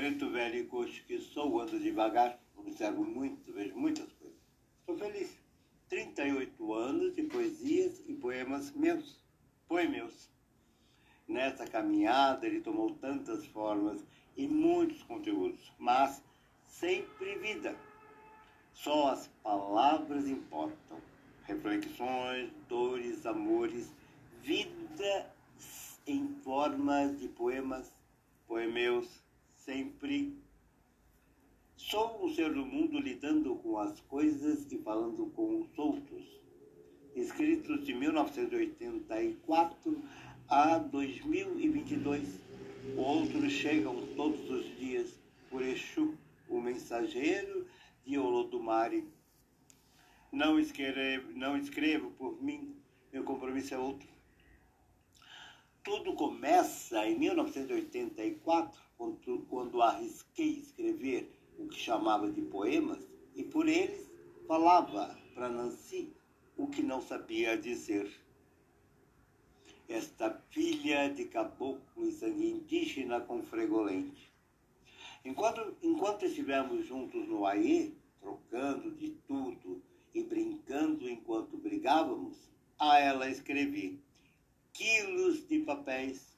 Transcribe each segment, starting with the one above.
Preto velho e coxo que sou, ando devagar, observo muito, vejo muitas coisas. Estou feliz. 38 anos de poesias e poemas meus, poemeus. Nessa caminhada ele tomou tantas formas e muitos conteúdos, mas sempre vida. Só as palavras importam. Reflexões, dores, amores, vida em formas de poemas, poemeus, sempre. Sou um ser do mundo lidando com as coisas e falando com os outros. Escritos de 1984 a 2022. Outros chegam todos os dias por Exu, o mensageiro de Olodumare. Não escrevo, não escrevo por mim, meu compromisso é outro. Tudo começa em 1984, quando, quando arrisquei escrever o que chamava de poemas, e por eles falava para Nancy o que não sabia dizer. Esta filha de caboclo e sangue indígena com fregolente. Enquanto, enquanto estivemos juntos no Aie, trocando de tudo e brincando enquanto brigávamos, a ela escrevi quilos de papéis,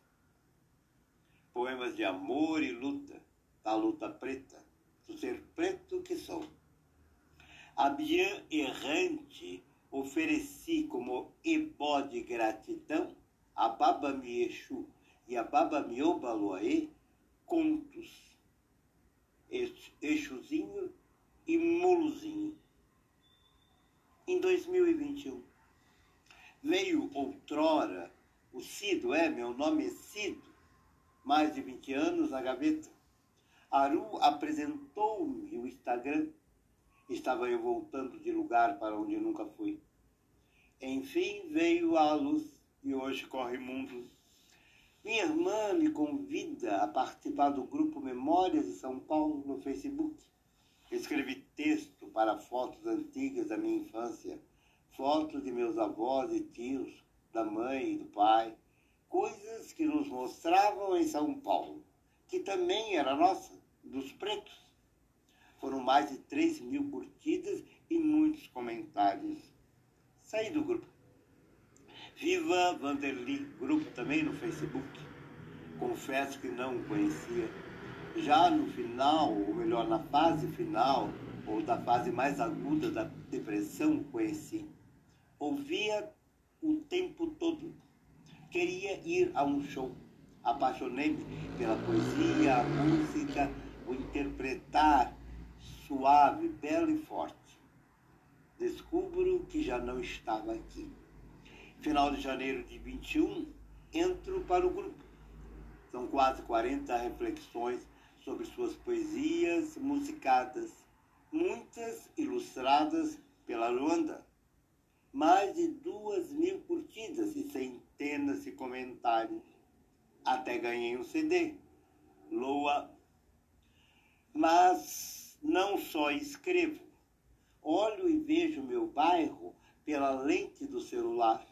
poemas de amor e luta, da luta preta, do ser preto que sou. A Bian errante ofereci como ebó de gratidão a Baba Miexu e a Baba Miobaloaê contos, Exuzinho e Muluzinho. Em 2021, veio outrora o Cido, é, meu nome é Cido, mais de 20 anos na gaveta. Aru apresentou-me o Instagram. Estava eu voltando de lugar para onde nunca fui. Enfim veio a luz e hoje corre mundo. Minha irmã me convida a participar do grupo Memórias de São Paulo no Facebook. Escrevi texto para fotos antigas da minha infância, fotos de meus avós e tios, da mãe e do pai, coisas que nos mostravam em São Paulo, que também era nossa, dos pretos. Foram mais de 3 mil curtidas e muitos comentários. Saí do grupo. Viva Vanderly, grupo também no Facebook. Confesso que não o conhecia. Já no final, ou melhor, na fase final, ou da fase mais aguda da depressão, conheci. Ouvia o tempo todo. Queria ir a um show. Apaixonei-me pela poesia, a música, o interpretar suave, belo e forte. Descubro que já não estava aqui. Final de janeiro de 21, entro para o grupo. São quase 40 reflexões sobre suas poesias musicadas, muitas ilustradas pela Luanda mais de duas mil curtidas e centenas de comentários. Até ganhei um CD. Loa. Mas não só escrevo. Olho e vejo meu bairro pela lente do celular.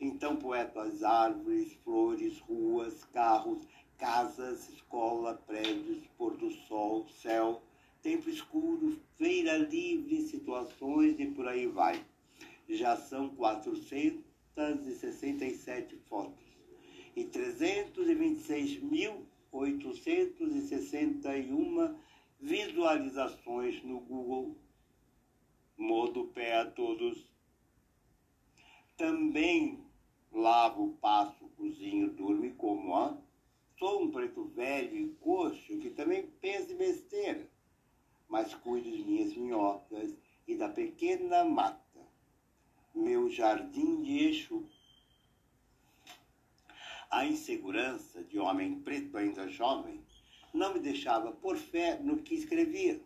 Então poeto as árvores, flores, ruas, carros, casas, escola, prédios, pôr do sol, céu, tempo escuro, feira livre, situações e por aí vai já são 467 fotos e 326.861 visualizações no Google. Modo pé a todos. Também lavo, passo, cozinho, durmo e como, ó. Sou um preto velho e coxo que também pensa em besteira, mas cuido de minhas minhocas e da pequena mata jardim de Exu. A insegurança de homem preto ainda jovem não me deixava por fé no que escrevia.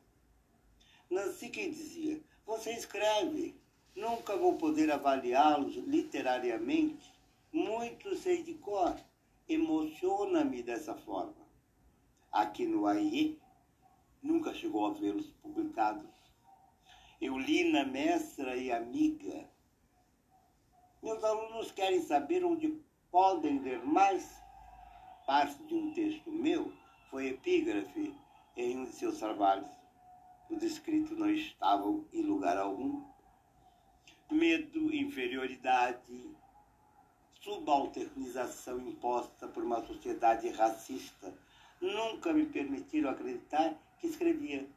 Nancy que dizia, você escreve, nunca vou poder avaliá-los literariamente, muito sei de cor, emociona-me dessa forma. Aqui no AI, nunca chegou a vê-los publicados. Eu li na mestra e amiga meus alunos querem saber onde podem ler mais. Parte de um texto meu foi epígrafe em um de seus trabalhos. Os escritos não estavam em lugar algum. Medo, inferioridade, subalternização imposta por uma sociedade racista nunca me permitiram acreditar que escrevia,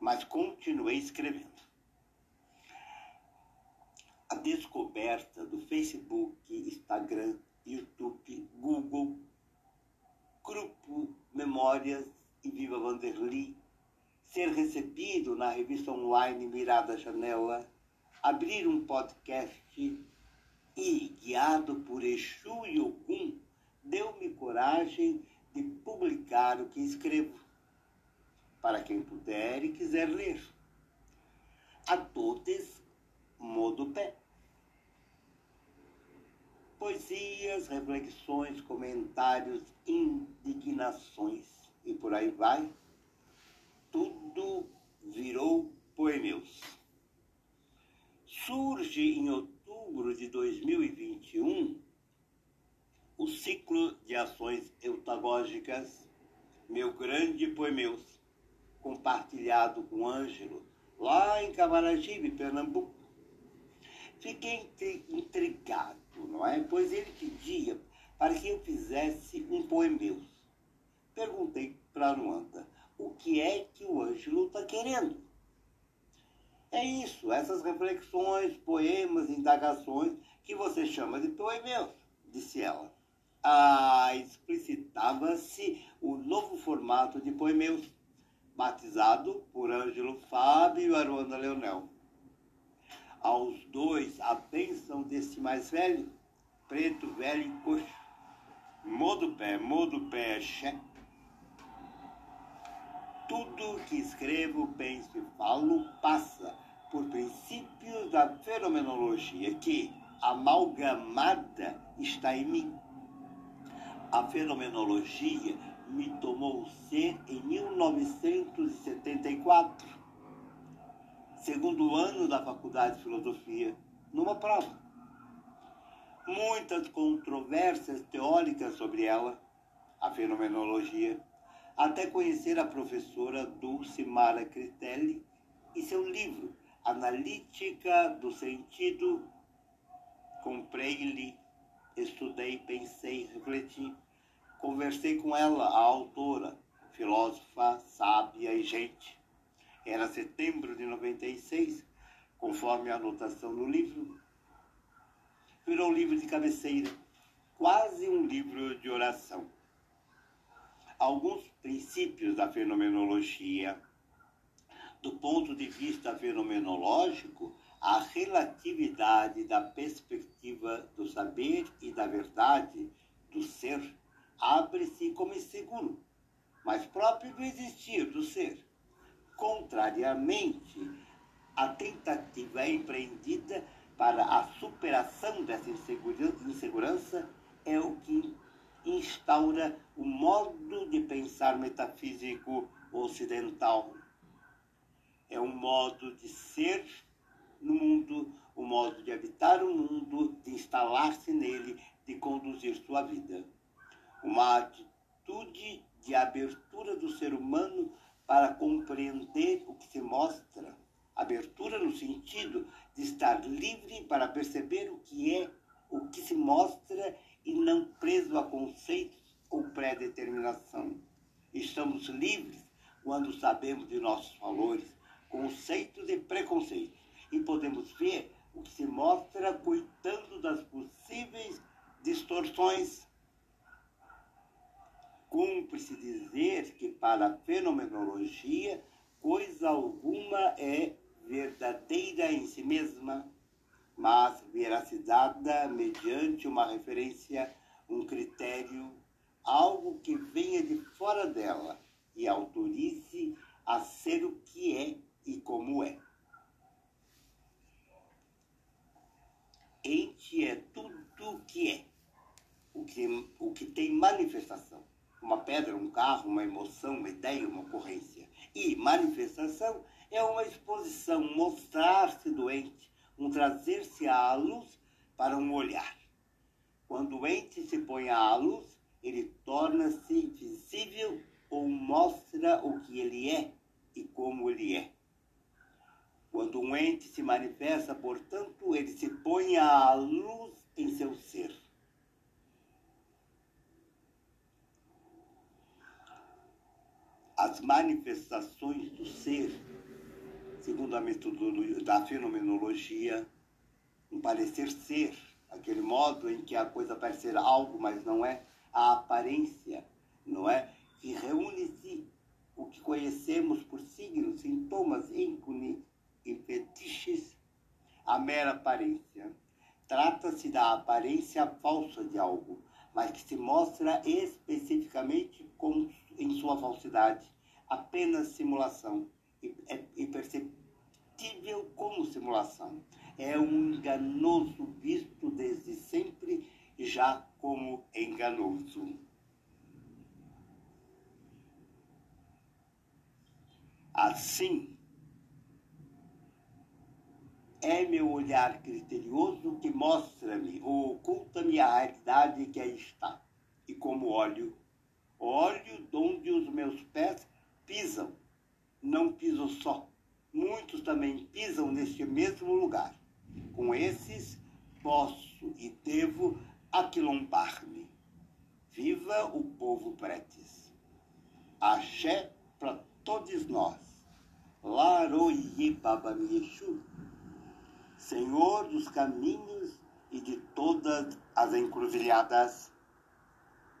mas continuei escrevendo. A descoberta do Facebook, Instagram, YouTube, Google, Grupo Memórias e Viva Vanderly, ser recebido na revista online Mirada Janela, abrir um podcast e, guiado por Exu e Ogum, deu-me coragem de publicar o que escrevo, para quem puder e quiser ler. A todos, modo pé. Poesias, reflexões, comentários, indignações e por aí vai. Tudo virou poemeus. Surge em outubro de 2021 o ciclo de ações eutagógicas Meu Grande Poemeus, compartilhado com Ângelo, lá em Camaragibe, Pernambuco. Fiquei intrigado, não é? Pois ele pedia para que eu fizesse um poemeus. Perguntei para Luanda, o que é que o Ângelo está querendo? É isso, essas reflexões, poemas, indagações que você chama de poemeus, disse ela. Ah, explicitava-se o novo formato de poemeus, batizado por Ângelo Fábio e Aruanda Leonel. Aos dois, a bênção desse mais velho, preto, velho e coxo. Modo pé, modo pé, xé tudo que escrevo, penso e falo passa por princípios da fenomenologia que, amalgamada, está em mim. A fenomenologia me tomou ser em 1974, segundo ano da Faculdade de Filosofia, numa prova. Muitas controvérsias teóricas sobre ela, a fenomenologia até conhecer a professora Dulcimara Critelli e seu livro Analítica do Sentido. Comprei e li, estudei, pensei, refleti. Conversei com ela, a autora, filósofa, sábia e gente. Era setembro de 96, conforme a anotação no livro. Virou um livro de cabeceira, quase um livro de oração alguns princípios da fenomenologia. Do ponto de vista fenomenológico, a relatividade da perspectiva do saber e da verdade do ser abre-se como inseguro, mas próprio do existir do ser. Contrariamente, a tentativa empreendida para a superação dessa insegurança é o que instaura o modo de pensar metafísico ocidental. É um modo de ser no mundo, um modo de habitar o mundo, de instalar-se nele, de conduzir sua vida. Uma atitude de abertura do ser humano compreender o que se mostra. Abertura no sentido de estar livre para perceber o que é, o que se mostra e não preso a conceitos ou pré-determinação. Estamos livres quando sabemos de nossos valores, conceitos e preconceitos, e podemos ver o que se mostra cuidando das possíveis distorções. Cumpre-se dizer que para a fenomenologia, coisa alguma é verdadeira em si mesma mas veracidade mediante uma referência, um critério, algo que venha de fora dela e autorize a ser o que é e como é. Ente é tudo o que é, o que, o que tem manifestação. Uma pedra, um carro, uma emoção, uma ideia, uma ocorrência. E manifestação é uma exposição, mostrar-se doente, um trazer-se à luz para um olhar. Quando o ente se põe à luz, ele torna-se visível ou mostra o que ele é e como ele é. Quando um ente se manifesta, portanto, ele se põe à luz em seu ser. As manifestações do ser, segundo a metodologia da fenomenologia, um parecer ser, aquele modo em que a coisa parece ser algo, mas não é, a aparência, não é? Que reúne-se o que conhecemos por signos, sintomas, íncone e fetiches, a mera aparência. Trata-se da aparência falsa de algo, mas que se mostra especificamente com, em sua falsidade, apenas simulação e, é, perceptível como simulação. É um enganoso visto desde sempre, já como enganoso. Assim, é meu olhar criterioso que mostra-me ou oculta-me a realidade que aí está. E como olho, olho onde os meus pés pisam. Não piso só. Muitos também pisam neste mesmo lugar. Com esses, posso e devo aquilombar-me. Viva o povo pretes. Axé para todos nós. Laroye Babamiexu. Senhor dos caminhos e de todas as encruzilhadas.